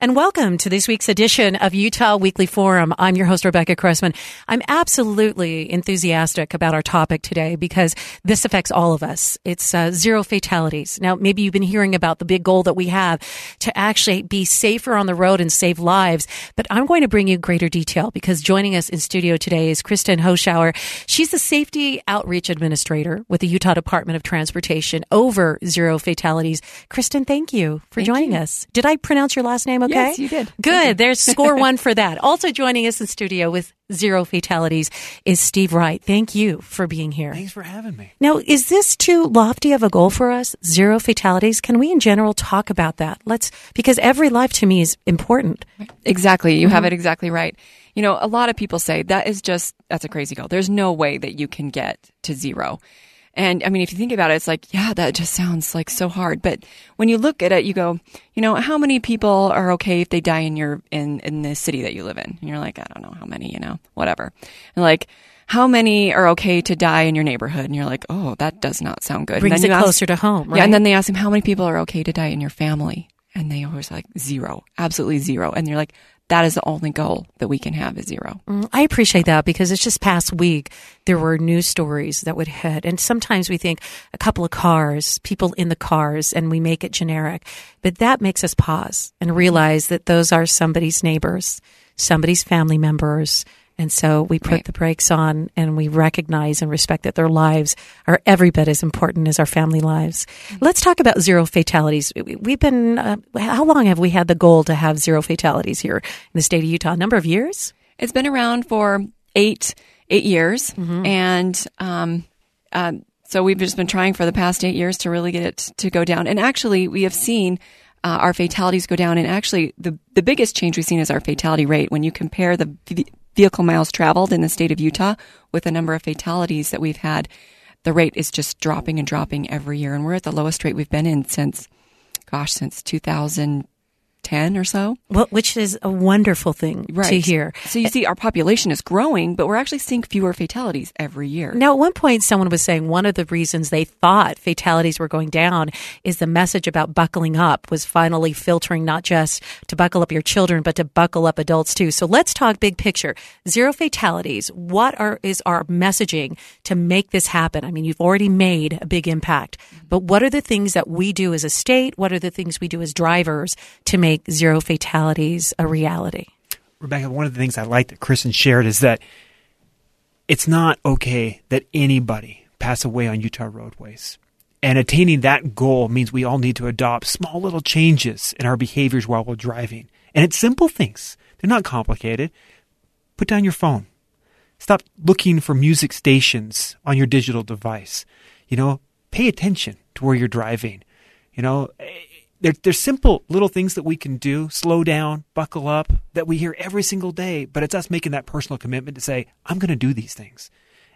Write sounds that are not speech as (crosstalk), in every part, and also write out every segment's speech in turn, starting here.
And welcome to this week's edition of Utah Weekly Forum. I'm your host, Rebecca Cressman. I'm absolutely enthusiastic about our topic today because this affects all of us. It's uh, zero fatalities. Now, maybe you've been hearing about the big goal that we have to actually be safer on the road and save lives, but I'm going to bring you greater detail because joining us in studio today is Kristen Hoschauer. She's the Safety Outreach Administrator with the Utah Department of Transportation over zero fatalities. Kristen, thank you for Thank joining you. us. Did I pronounce your last name okay? Yes, you did. Good. There's score (laughs) one for that. Also joining us in studio with zero fatalities is Steve Wright. Thank you for being here. Thanks for having me. Now, is this too lofty of a goal for us? Zero fatalities? Can we in general talk about that? Let's, because every life to me is important. Exactly. You Mm-hmm. have it exactly right. You know, a lot of people say that is just, that's a crazy goal. There's no way that you can get to zero. And I mean, if you think about it, it's like, yeah, that just sounds like so hard. But when you look at it, you go, you know, how many people are okay if they die in your, in, in the city that you live in? And you're like, I don't know how many, you know, whatever. And like, how many are okay to die in your neighborhood? And you're like, oh, that does not sound good. And Brings then it you ask- closer to home, right? Yeah, and then they ask him how many people are okay to die in your family, and they always like zero, absolutely zero. And you're like, that is the only goal that we can have is zero. Mm, I appreciate that because it's just past week there were news stories that would hit, and sometimes we think a couple of cars, people in the cars, and we make it generic, but that makes us pause and realize that those are somebody's neighbors, somebody's family members. And so we put Right. the brakes on and we recognize and respect that their lives are every bit as important as our family lives. Let's talk about zero fatalities. We- We've been, uh, how long have we had the goal to have zero fatalities here in the state of Utah? A number of years? It's been around for eight eight years, Mm-hmm. and um, um, so we've just been trying for the past eight years to really get it to go down. And actually, we have seen. Uh, our fatalities go down, and actually, the the biggest change we've seen is our fatality rate. When you compare the vehicle miles traveled in the state of Utah with the number of fatalities that we've had, the rate is just dropping and dropping every year, and we're at the lowest rate we've been in since, gosh, since 2010 or so. Well, which is a wonderful thing to hear. So you see, our population is growing, but we're actually seeing fewer fatalities every year. Now, at one point, someone was saying one of the reasons they thought fatalities were going down is the message about buckling up was finally filtering not just to buckle up your children, but to buckle up adults too. So let's talk big picture. Zero fatalities. What are, is our messaging to make this happen? I mean, you've already made a big impact, but what are the things that we do as a state? What are the things we do as drivers to make zero fatalities a reality? Rebecca, one of the things I like that Kristen shared is that it's not okay that anybody pass away on Utah roadways. And attaining that goal means we all need to adopt small little changes in our behaviors while we're driving. And it's simple things. They're not complicated. Put down your phone. Stop looking for music stations on your digital device. You know, pay attention to where you're driving. You know, there, there's simple little things that we can do. Slow down, buckle up, that we hear every single day. But it's us making that personal commitment to say, I'm going to do these things.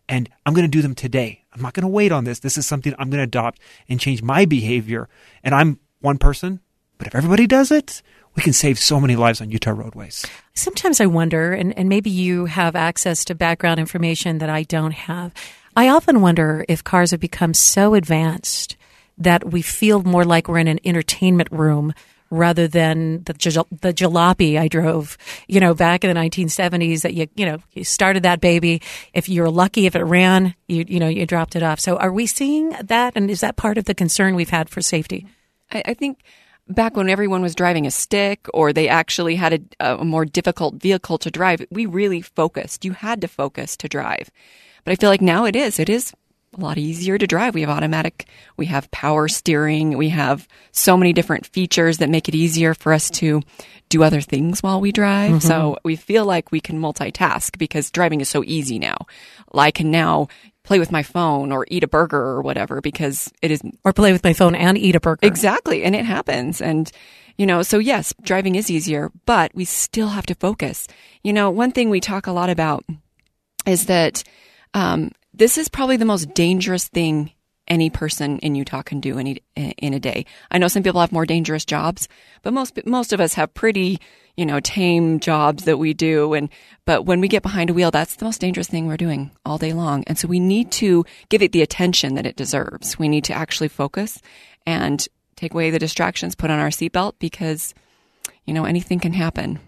And I'm going to do them today. I'm not going to wait on this. This is something I'm going to adopt and change my behavior. And I'm one person, but if everybody does it, we can save so many lives on Utah roadways. Sometimes I wonder, and, and maybe you have access to background information that I don't have. I often wonder if cars have become so advanced that we feel more like we're in an entertainment room rather than the the jalopy I drove, you know, back in the 1970s that you, you know, you started that baby. If you're lucky, if it ran, you, you know, you dropped it off. So are we seeing that? And is that part of the concern we've had for safety? I, I think back when everyone was driving a stick or they actually had a, a more difficult vehicle to drive, we really focused. You had to focus to drive. But I feel like now it is. It is a lot easier to drive. We have automatic, we have power steering, we have so many different features that make it easier for us to do other things while we drive. Mm-hmm. So we feel like we can multitask because driving is so easy now. I can now play with my phone or eat a burger or whatever because it is Or play with my phone and eat a burger. Exactly. And it happens. And, you know, so yes, driving is easier, but we still have to focus. You know, one thing we talk a lot about is that um, this is probably the most dangerous thing any person in Utah can do any, in a day. I know some people have more dangerous jobs, but most most of us have pretty, you know, tame jobs that we do. And but when we get behind a wheel, that's the most dangerous thing we're doing all day long. And so we need to give it the attention that it deserves. We need to actually focus and take away the distractions, put on our seatbelt because, you know, anything can happen.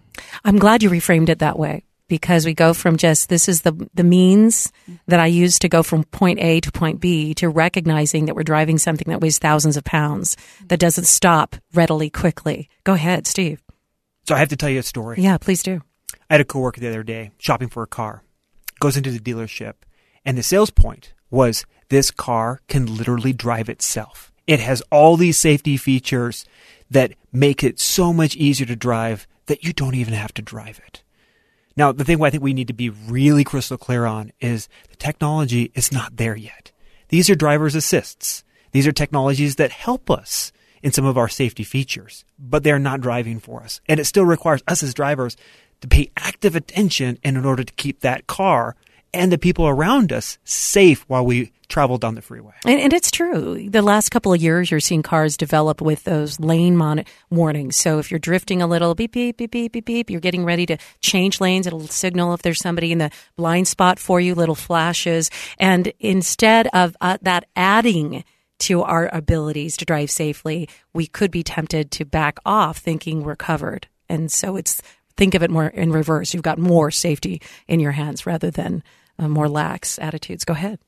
I'm glad you reframed it that way because we go from just this is the the means that I use to go from point A to point B to recognizing that we're driving something that weighs thousands of pounds that doesn't stop readily quickly. Go ahead, Steve. So I have to tell you a story. Yeah, please do. I had a coworker the other day shopping for a car. Goes into the dealership, and the sales point was this car can literally drive itself. It has all these safety features that make it so much easier to drive that you don't even have to drive it. Now, the thing I think we need to be really crystal clear on is the technology is not there yet. These are driver's assists. These are technologies that help us in some of our safety features, but they're not driving for us. And it still requires us as drivers to pay active attention in order to keep that car and the people around us safe while we travel down the freeway. And, and, it's true. The last couple of years, you're seeing cars develop with those lane mon- warnings. So if you're drifting a little, beep, beep, beep, beep, beep, beep, you're getting ready to change lanes. It'll signal if there's somebody in the blind spot for you, little flashes. And instead of uh, that adding to our abilities to drive safely, we could be tempted to back off thinking we're covered. And so it's think of it more in reverse. You've got more safety in your hands rather than uh, more lax attitudes. Go ahead.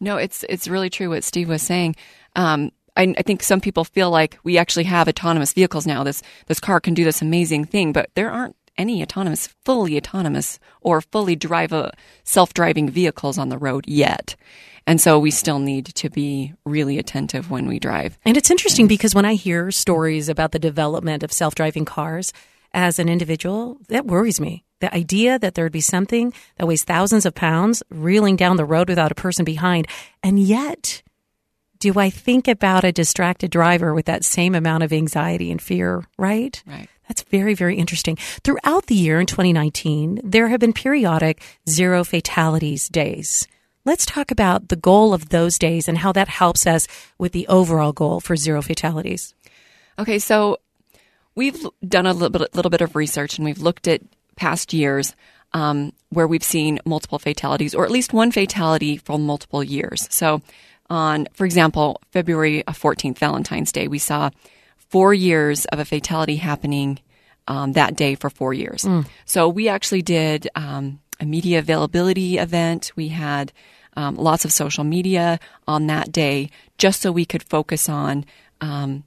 No, it's it's really true what Steve was saying. Um, I, I, think some people feel like we actually have autonomous vehicles now. This this car can do this amazing thing, but there aren't any autonomous, fully autonomous, or fully drive a self-driving vehicles on the road yet. And so we still need to be really attentive when we drive. And it's interesting because when I hear stories about the development of self-driving cars, as an individual, that worries me. The idea that there would be something that weighs thousands of pounds reeling down the road without a person behind. And yet, do I think about a distracted driver with that same amount of anxiety and fear, right? Right. That's very, very interesting. Throughout the year in 2019, there have been periodic zero fatalities days. Let's talk about the goal of those days and how that helps us with the overall goal for zero fatalities. Okay, so we've done a little bit, little bit of research and we've looked at past years um, where we've seen multiple fatalities, or at least one fatality from multiple years. So, on, for example, February 14th, Valentine's Day, we saw four years of a fatality happening um, that day for four years. Mm. So, we actually did um, a media availability event. We had um, lots of social media on that day just so we could focus on um,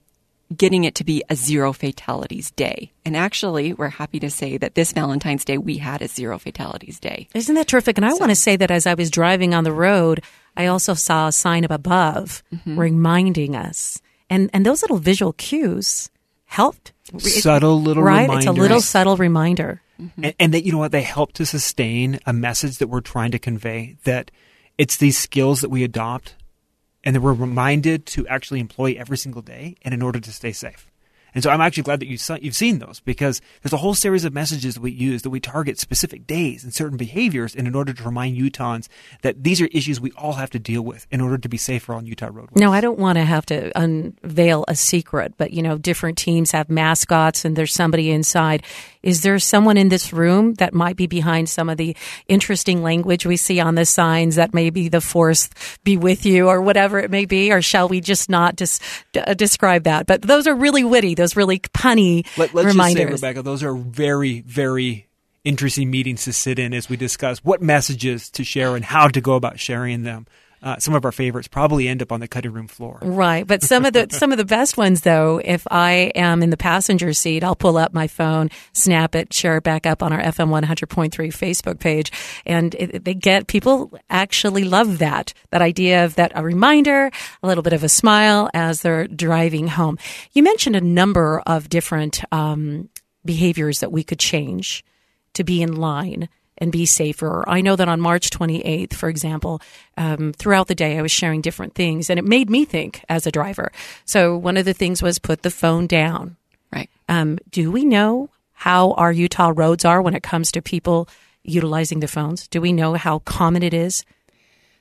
getting it to be a zero fatalities day. And actually, we're happy to say that this Valentine's Day we had a zero fatalities day. Isn't that terrific? And I so, want to say that as I was driving on the road, I also saw a sign up above mm-hmm. reminding us. And and those little visual cues helped. Subtle little right? reminders. It's a little subtle reminder. Mm-hmm. And, and that you know what they help to sustain a message that we're trying to convey that it's these skills that we adopt and that we're reminded to actually employ every single day and in order to stay safe. And so I'm actually glad that you you've seen those because there's a whole series of messages that we use that we target specific days and certain behaviors in order to remind Utahns that these are issues we all have to deal with in order to be safer on Utah roadways. No, I don't want to have to unveil a secret, but you know, different teams have mascots and there's somebody inside. Is there someone in this room that might be behind some of the interesting language we see on the signs that maybe the force be with you or whatever it may be? Or shall we just not dis- describe that? But those are really witty those really punny Let, us reminders. Just say, Rebecca, those are very, very interesting meetings to sit in as we discuss what messages to share and how to go about sharing them. Uh, some of our favorites probably end up on the cutting room floor. Right, but some of the (laughs) some of the best ones though, if I am in the passenger seat, I'll pull up my phone, snap it, share it back up on our FM 100.3 Facebook page, and it, they get people actually love that that idea of that a reminder, a little bit of a smile as they're driving home. You mentioned a number of different um, behaviors that we could change to be in line and be safer. I know that on March 28th, for example, um, throughout the day, I was sharing different things, and it made me think as a driver. So one of the things was put the phone down. Right. Um, do we know how our Utah roads are when it comes to people utilizing the phones? Do we know how common it is?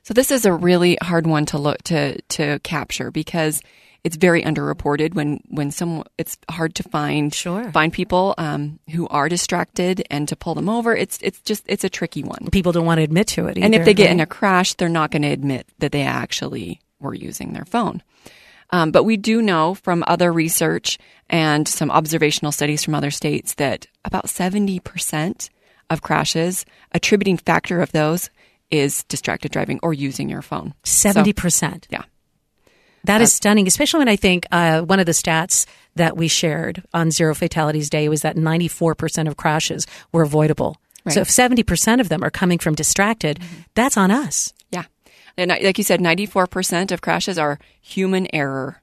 So this is a really hard one to look to to capture because it's very underreported when when some it's hard to find Sure. find people um, who are distracted and to pull them over. It's it's just it's a tricky one. People don't want to admit to it. and if either, they get in a crash, they're not going to admit that they actually were using their phone. Um, but we do know from other research and some observational studies from other states that about 70% of crashes, attributing factor of those is distracted driving or using your phone. So, 70%. yeah. That is uh, stunning, especially when I think uh, one of the stats that we shared on Zero Fatalities Day was that 94% of crashes were avoidable. So if 70% of them are coming from distracted, mm-hmm. that's on us. Yeah. And like you said, 94% of crashes are human error.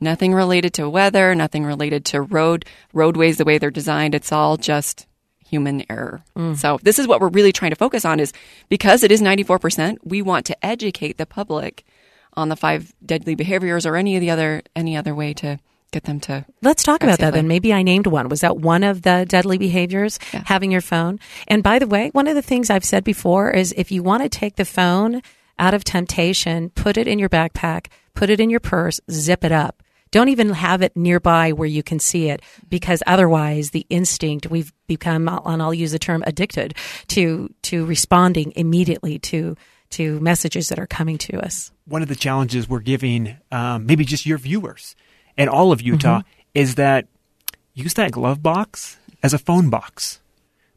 Nothing related to weather, nothing related to road roadways the way they're designed. It's all just human error. Mm. So this is what we're really trying to focus on is because it is 94%, we want to educate the public on the five deadly behaviors or any of the other any other way to get them to Let's talk about that then. Maybe I named one. Was that one of the deadly behaviors? Yeah. Having your phone. And by the way, one of the things I've said before is if you want to take the phone out of temptation, put it in your backpack, put it in your purse, zip it up. Don't even have it nearby where you can see it because otherwise the instinct we've become, and I'll use the term addicted to, to responding immediately to, to messages that are coming to us. one of the challenges we're giving um, maybe just your viewers and all of Utah is that use that glove box as a phone box.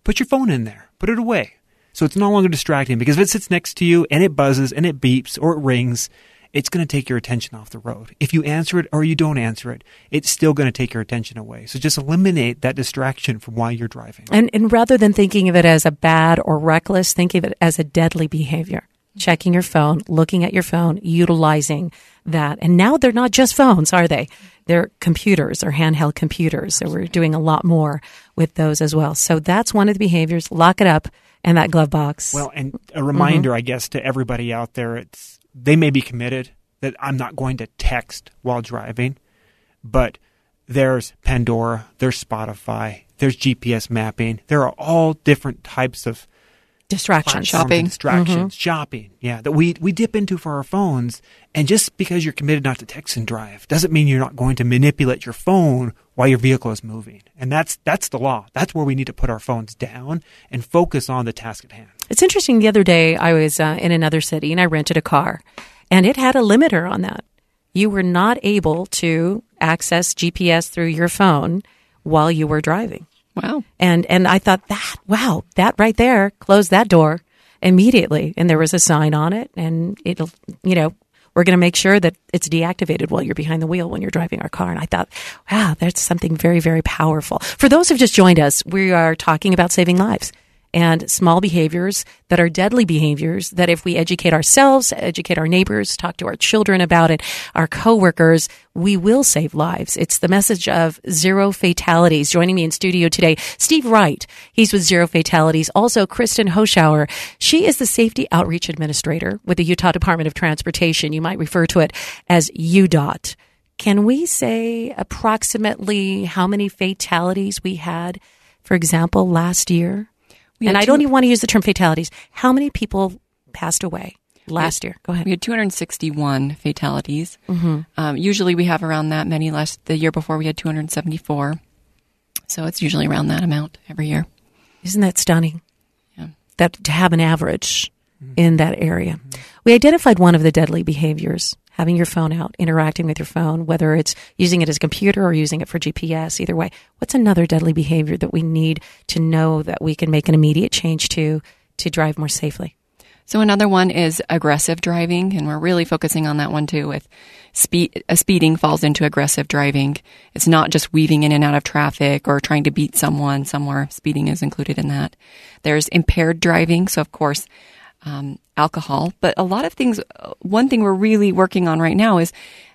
Put your phone in there, put it away. So it's no longer distracting because if it sits next to you and it buzzes and it beeps or it rings, it's going to take your attention off the road. If you answer it or you don't answer it, it's still going to take your attention away. So just eliminate that distraction from while you're driving. And, and rather than thinking of it as a bad or reckless, think of it as a deadly behavior. Checking your phone, looking at your phone, utilizing that. And now they're not just phones, are they? They're computers or handheld computers. So we're doing a lot more with those as well. So that's one of the behaviors. Lock it up and that glove box. Well, and a reminder, mm-hmm. I guess, to everybody out there, it's they may be committed that I'm not going to text while driving, but there's Pandora, there's Spotify, there's GPS mapping. There are all different types of distractions. platforms and Shopping. distractions, shopping, yeah, that we we dip into for our phones. And just because you're committed not to text and drive doesn't mean you're not going to manipulate your phone while your vehicle is moving. And that's that's the law. That's where we need to put our phones down and focus on the task at hand. It's interesting. The other day, I was uh, in another city and I rented a car, and it had a limiter on that. You were not able to access GPS through your phone while you were driving. Wow. And and I thought that wow, that right there closed that door immediately. And there was a sign on it, and it'll you know we're going to make sure that it's deactivated while you're behind the wheel when you're driving our car. And I thought, wow, that's something very very powerful. For those who've just joined us, we are talking about saving lives. And small behaviors that are deadly behaviors that if we educate ourselves, educate our neighbors, talk to our children about it, our coworkers, we will save lives. It's the message of zero fatalities. Joining me in studio today, Steve Wright. He's with Zero Fatalities. Also, Kristen Hoschauer. She is the Safety Outreach Administrator with the Utah Department of Transportation. You might refer to it as UDOT. Can we say approximately how many fatalities we had, for example, last year? We and had I don't even want to use the term fatalities. How many people passed away last year? Go ahead. We had 261 fatalities. Mm-hmm. Um, usually we have around that many. Last the year before we had 274. So it's usually around that amount every year. Isn't that stunning? Yeah. That to have an average in that area. We identified one of the deadly behaviors having your phone out, interacting with your phone, whether it's using it as a computer or using it for GPS, either way. What's another deadly behavior that we need to know that we can make an immediate change to to drive more safely? So another one is aggressive driving, and we're really focusing on that one too. With speed, uh, speeding falls into aggressive driving. It's not just weaving in and out of traffic or trying to beat someone somewhere. Speeding is included in that. There's impaired driving, so of course, um, alcohol. But a lot of things. uh, One thing we're really working on right now is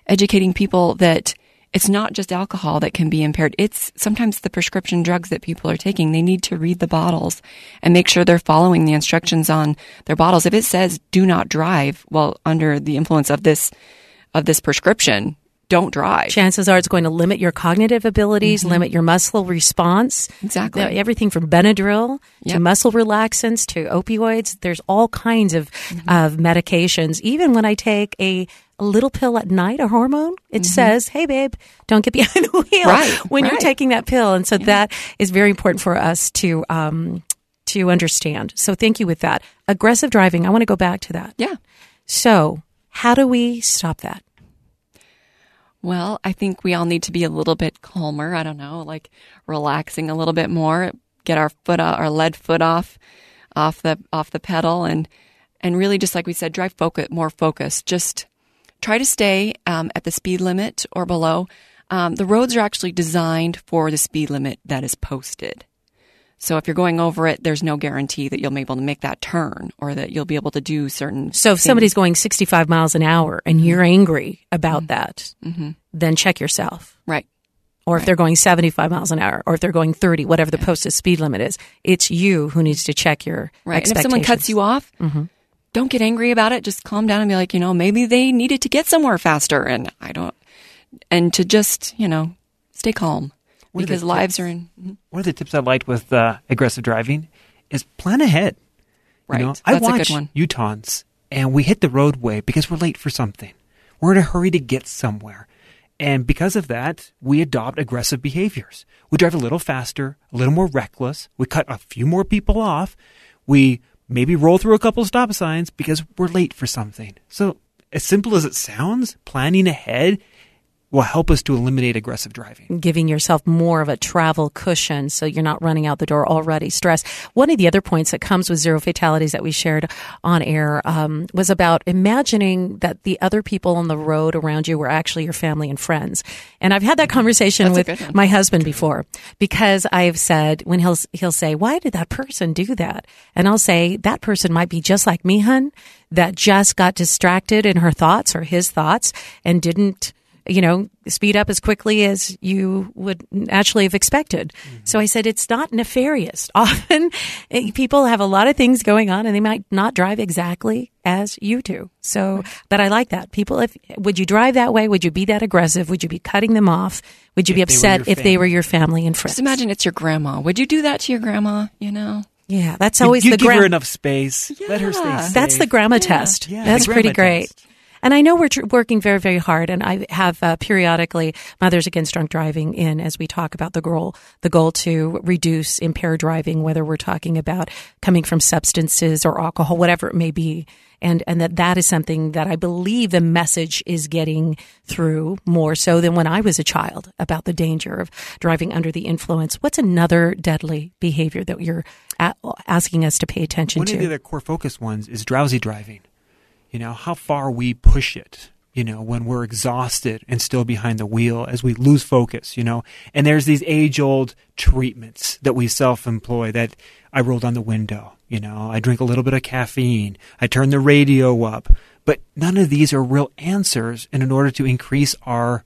educating people that it's not just alcohol that can be impaired. It's sometimes the prescription drugs that people are taking. They need to read the bottles and make sure they're following the instructions on their bottles. If it says do not drive while under the influence of this, of this prescription, don't drive. Chances are it's going to limit your cognitive abilities, limit your muscle response. Mm-hmm. Exactly. Everything from Benadryl to muscle relaxants to opioids. There's all kinds of, Mm-hmm. of medications. Even when I take a, a little pill at night, a hormone, it says, hey, babe, don't get behind the wheel Mm-hmm. Right, (laughs) when you're taking that pill. And so that is very important for us to, um, to understand. So thank you with that. Aggressive driving. I want to go back to that. Yeah. So how do we stop that? Well, I think we all need to be a little bit calmer. I don't know, like relaxing a little bit more, get our foot, o- our lead foot off, off the off the pedal, and and really just like we said, drive focus, more focused. Just try to stay um, at the speed limit or below. Um, the roads are actually designed for the speed limit that is posted. So if you're going over it, there's no guarantee that you'll be able to make that turn or that you'll be able to do certain. So if things. somebody's going 65 miles an hour and Mm-hmm. you're angry about mm-hmm. that, mm-hmm. then check yourself. right, Or if they're going 75 miles an hour, or if they're going 30, whatever the posted speed limit is, it's you who needs to check your Right. And if someone cuts you off, mm-hmm. don't get angry about it. Just calm down and be like, you know, maybe they needed to get somewhere faster. And I don't, and to just, you know, stay calm Because lives tips? are in, One of the tips I liked with uh, aggressive driving is plan ahead. right. You know, I watch. Utahns, and we hit the roadway because we're late for something. We're in a hurry to get somewhere. And because of that, we adopt aggressive behaviors. We drive a little faster, a little more reckless. We cut a few more people off. We maybe roll through a couple of stop signs because we're late for something. So, as simple as it sounds, planning ahead will help us to eliminate aggressive driving. giving yourself more of a travel cushion so you're not running out the door already stressed. One of the other points that comes with zero fatalities that we shared on air um, was about imagining that the other people on the road around you were actually your family and friends. And I've had that conversation That's with my husband before because I've said when he'll he'll say, "Why did that person do that?" And I'll say, "That person might be just like me, hun, that just got distracted in her thoughts or his thoughts and didn't." You know, speed up as quickly as you would actually have expected. So I said, it's not nefarious. (laughs) Often eh, people have a lot of things going on and they might not drive exactly as you do. So, but I like that. People, if, would you drive that way? Would you be that aggressive? Would you be cutting them off? Would you be If were upset if they were your family and friends? Just imagine it's your grandma. Would you do that to your grandma? You know? Yeah, that's always you the give her gra- enough space. Let her stay safe. That's the grandma test. Yeah, That's pretty great. test. And I know we're tr- working very, very hard, and I have uh, periodically Mothers Against Drunk Driving in as we talk about the goal, the goal to reduce impaired driving, whether we're talking about coming from substances or alcohol, whatever it may be, and and that that is something that I believe the message is getting through more so than when I was a child about the danger of driving under the influence. What's another deadly behavior that you're asking us to pay attention One to? One of the core focus ones is drowsy driving. You know, how far we push it, you know, when we're exhausted and still behind the wheel as we lose focus, you know. And there's these age old treatments that we self employ that I roll down the window, you know, I drink a little bit of caffeine, I turn the radio up. But none of these are real answers and in order to increase our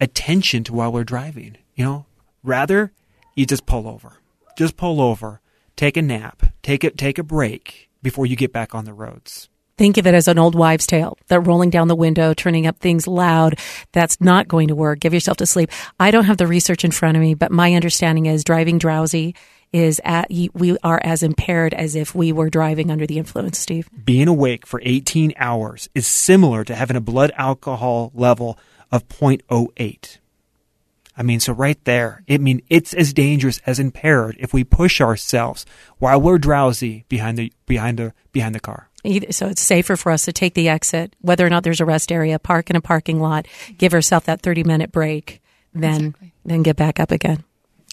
attention to while we're driving, you know. Rather, you just pull over. Just pull over, take a nap, take a take a break before you get back on the roads. Think of it as an old wives' tale. That rolling down the window, turning up things loud, that's not going to work. Give yourself to sleep. I don't have the research in front of me, but my understanding is driving drowsy is at, we are as impaired as if we were driving under the influence, Steve. Being awake for 18 hours is similar to having a blood alcohol level of 0.08. I mean, so right there, it mean it's as dangerous as impaired if we push ourselves while we're drowsy behind the behind the behind the car. Either- So it's safer for us to take the exit, whether or not there's a rest area, park in a parking lot, give yourself that 30 minute break, then, Exactly. then get back up again.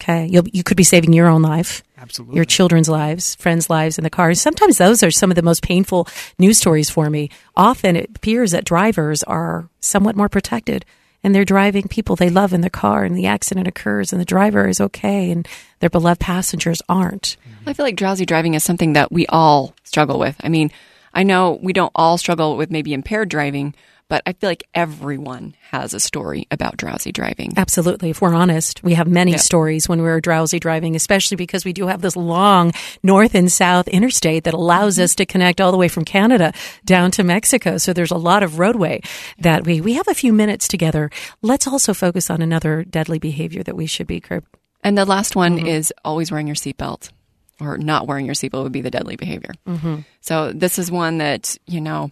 Okay. You'll, you could be saving your own life Absolutely. your children's lives, friends' lives in the car. Sometimes those are some of the most painful news stories for me. Often it appears that drivers are somewhat more protected and they're driving people they love in the car and the accident occurs and the driver is okay and their beloved passengers aren't. I feel like drowsy driving is something that we all struggle with. I mean, I know we don't all struggle with maybe impaired driving, but I feel like everyone has a story about drowsy driving. Absolutely. If we're honest, we have many stories when we're drowsy driving, especially because we do have this long north and south interstate that allows mm-hmm. us to connect all the way from Canada down to Mexico. So there's a lot of roadway that we, we have a few minutes together. Let's also focus on another deadly behavior that we should be curbed. And the last one mm-hmm. is always wearing your seatbelt or not wearing your seatbelt would be the deadly behavior. Mm-hmm. So this is one that, you know,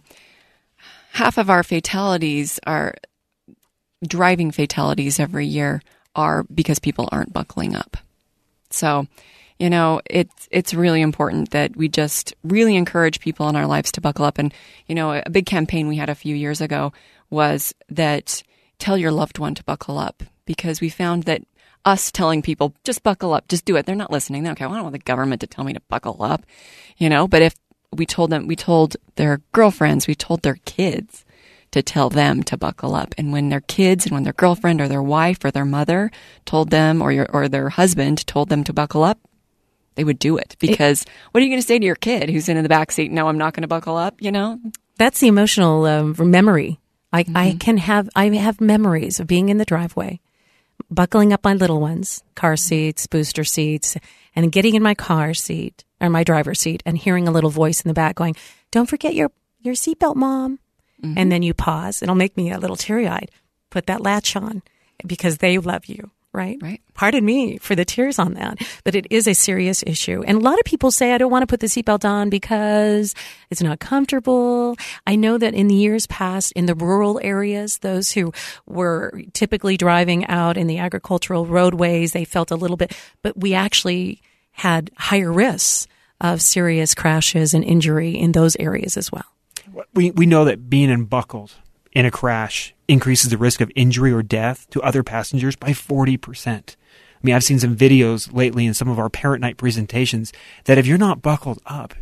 half of our fatalities are driving fatalities every year are because people aren't buckling up. So, you know, it's it's really important that we just really encourage people in our lives to buckle up. And you know, a big campaign we had a few years ago was that tell your loved one to buckle up because we found that us telling people just buckle up, just do it. They're not listening. They're okay. Well, I don't want the government to tell me to buckle up, you know. But if we told them, we told their girlfriends, we told their kids to tell them to buckle up. And when their kids and when their girlfriend or their wife or their mother told them or your, or their husband told them to buckle up, they would do it because what are you going to say to your kid who's in the back seat? No, I'm not going to buckle up. You know, That's the emotional um, memory. I, I can have, I have memories of being in the driveway, buckling up my little ones, car seats, booster seats, and getting in my car seat or my driver's seat and hearing a little voice in the back going, don't forget your, your seatbelt, mom. Mm-hmm. And then you pause. It'll make me a little teary eyed. Put that latch on because they love you, right? Right. Pardon me for the tears on that, but it is a serious issue. And a lot of people say, I don't want to put the seatbelt on because it's not comfortable. I know that in the years past, in the rural areas, those who were typically driving out in the agricultural roadways, they felt a little bit, but we actually had higher risks of serious crashes and injury in those areas as well. we, we know that being unbuckled in a crash increases the risk of injury or death to other passengers by 40%. I mean, I've seen some videos lately in some of our parent night presentations that if you're not buckled up,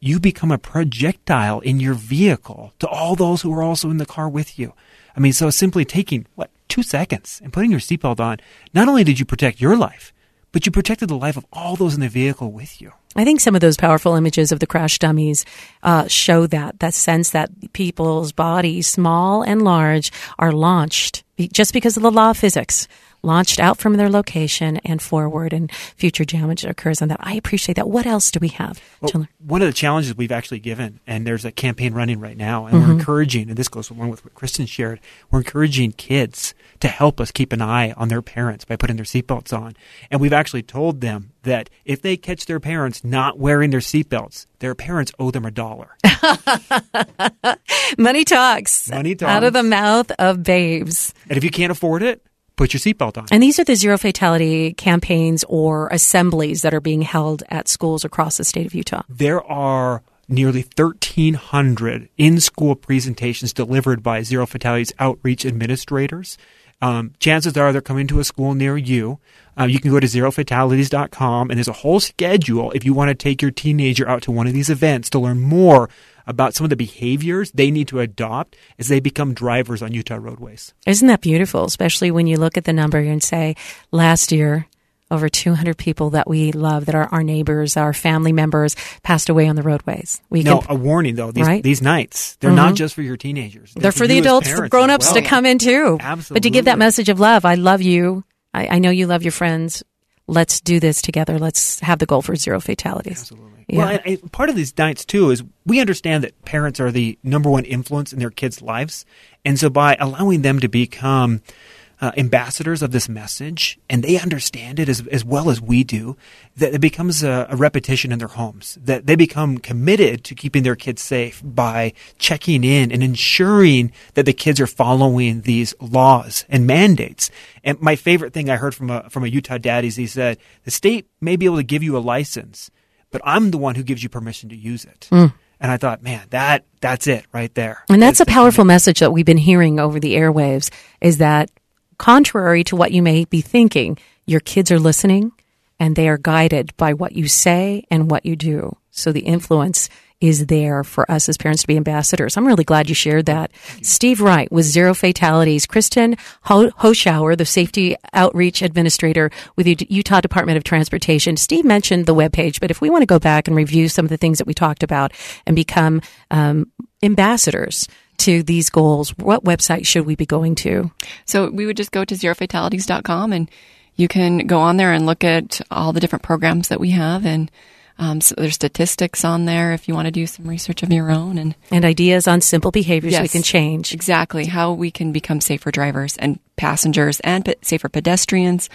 you become a projectile in your vehicle to all those who are also in the car with you. I mean, so simply taking, what, two seconds and putting your seatbelt on, not only did you protect your life, but you protected the life of all those in the vehicle with you. I think some of those powerful images of the crash dummies uh, show that that sense that people's bodies, small and large, are launched just because of the law of physics, launched out from their location and forward, and future damage occurs on that. I appreciate that. What else do we have Well, one of the challenges we've actually given, and there's a campaign running right now, and we're mm-hmm. encouraging, and this goes along with what Kristen shared, we're encouraging kids to help us keep an eye on their parents by putting their seatbelts on. And we've actually told them that if they catch their parents not wearing their seatbelts, their parents owe them a dollar. (laughs) Money talks. Money talks. Out of the mouth of babes. and if you can't afford it, put your seatbelt on. And these are the zero fatality campaigns or assemblies that are being held at schools across the state of Utah. there are nearly 1,300 in school presentations delivered by Zero Fatalities outreach administrators. Um, chances are they're coming to a school near you. Uh, you can go to zerofatalities.com and there's a whole schedule if you want to take your teenager out to one of these events to learn more about some of the behaviors they need to adopt as they become drivers on Utah roadways. Isn't that beautiful? Especially when you look at the number and say, last year, over 200 people that we love, that are our neighbors, our family members, passed away on the roadways. We No, can, a warning though, these, Right? these nights, they're not mm-hmm. just for your teenagers. they're for the adults, the parents grown-ups well. to come in too. Absolutely. But to give that message of love, I love you. I, I know you love your friends. Let's do this together. Let's have the goal for zero fatalities. Absolutely. Yeah. Well, part of these nights too is we understand that parents are the number one influence in their kids' lives, and so by allowing them to become uh, ambassadors of this message, and they understand it as as well as we do, that it becomes a, a repetition in their homes. That they become committed to keeping their kids safe by checking in and ensuring that the kids are following these laws and mandates. And my favorite thing I heard from a from a Utah dad is he said the state may be able to give you a license but I'm the one who gives you permission to use it. And I thought, man, that that's it right there. And that's a powerful (laughs) message that we've been hearing over the airwaves is that contrary to what you may be thinking, your kids are listening and they are guided by what you say and what you do. So the influence is there for us as parents to be ambassadors. I'm really glad you shared that. Steve Wright with Zero Fatalities. Kristen Ho- Hoschauer, the Safety Outreach Administrator with the Utah Department of Transportation. Steve mentioned the webpage, but if we want to go back and review some of the things that we talked about and become um, ambassadors to these goals, what website should we be going to? So we would just go to zerofatalities.com and you can go on there and look at all the different programs that we have and um, so there's statistics on there if you want to do some research of your own and And ideas on simple behaviors we can change. exactly how we can become safer drivers and passengers and pe- safer pedestrians,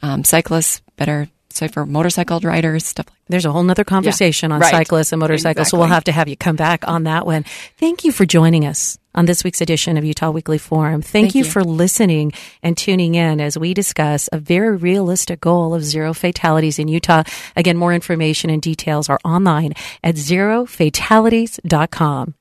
um, cyclists, better safer motorcycle riders, stuff like There's a whole nother conversation on Right. cyclists and motorcycles, so we'll have to have you come back on that one. Thank you for joining us on this week's edition of Utah Weekly Forum. Thank, Thank you, you. for listening and tuning in as we discuss a very realistic goal of zero fatalities in Utah. Again, more information and details are online at zerofatalities.com.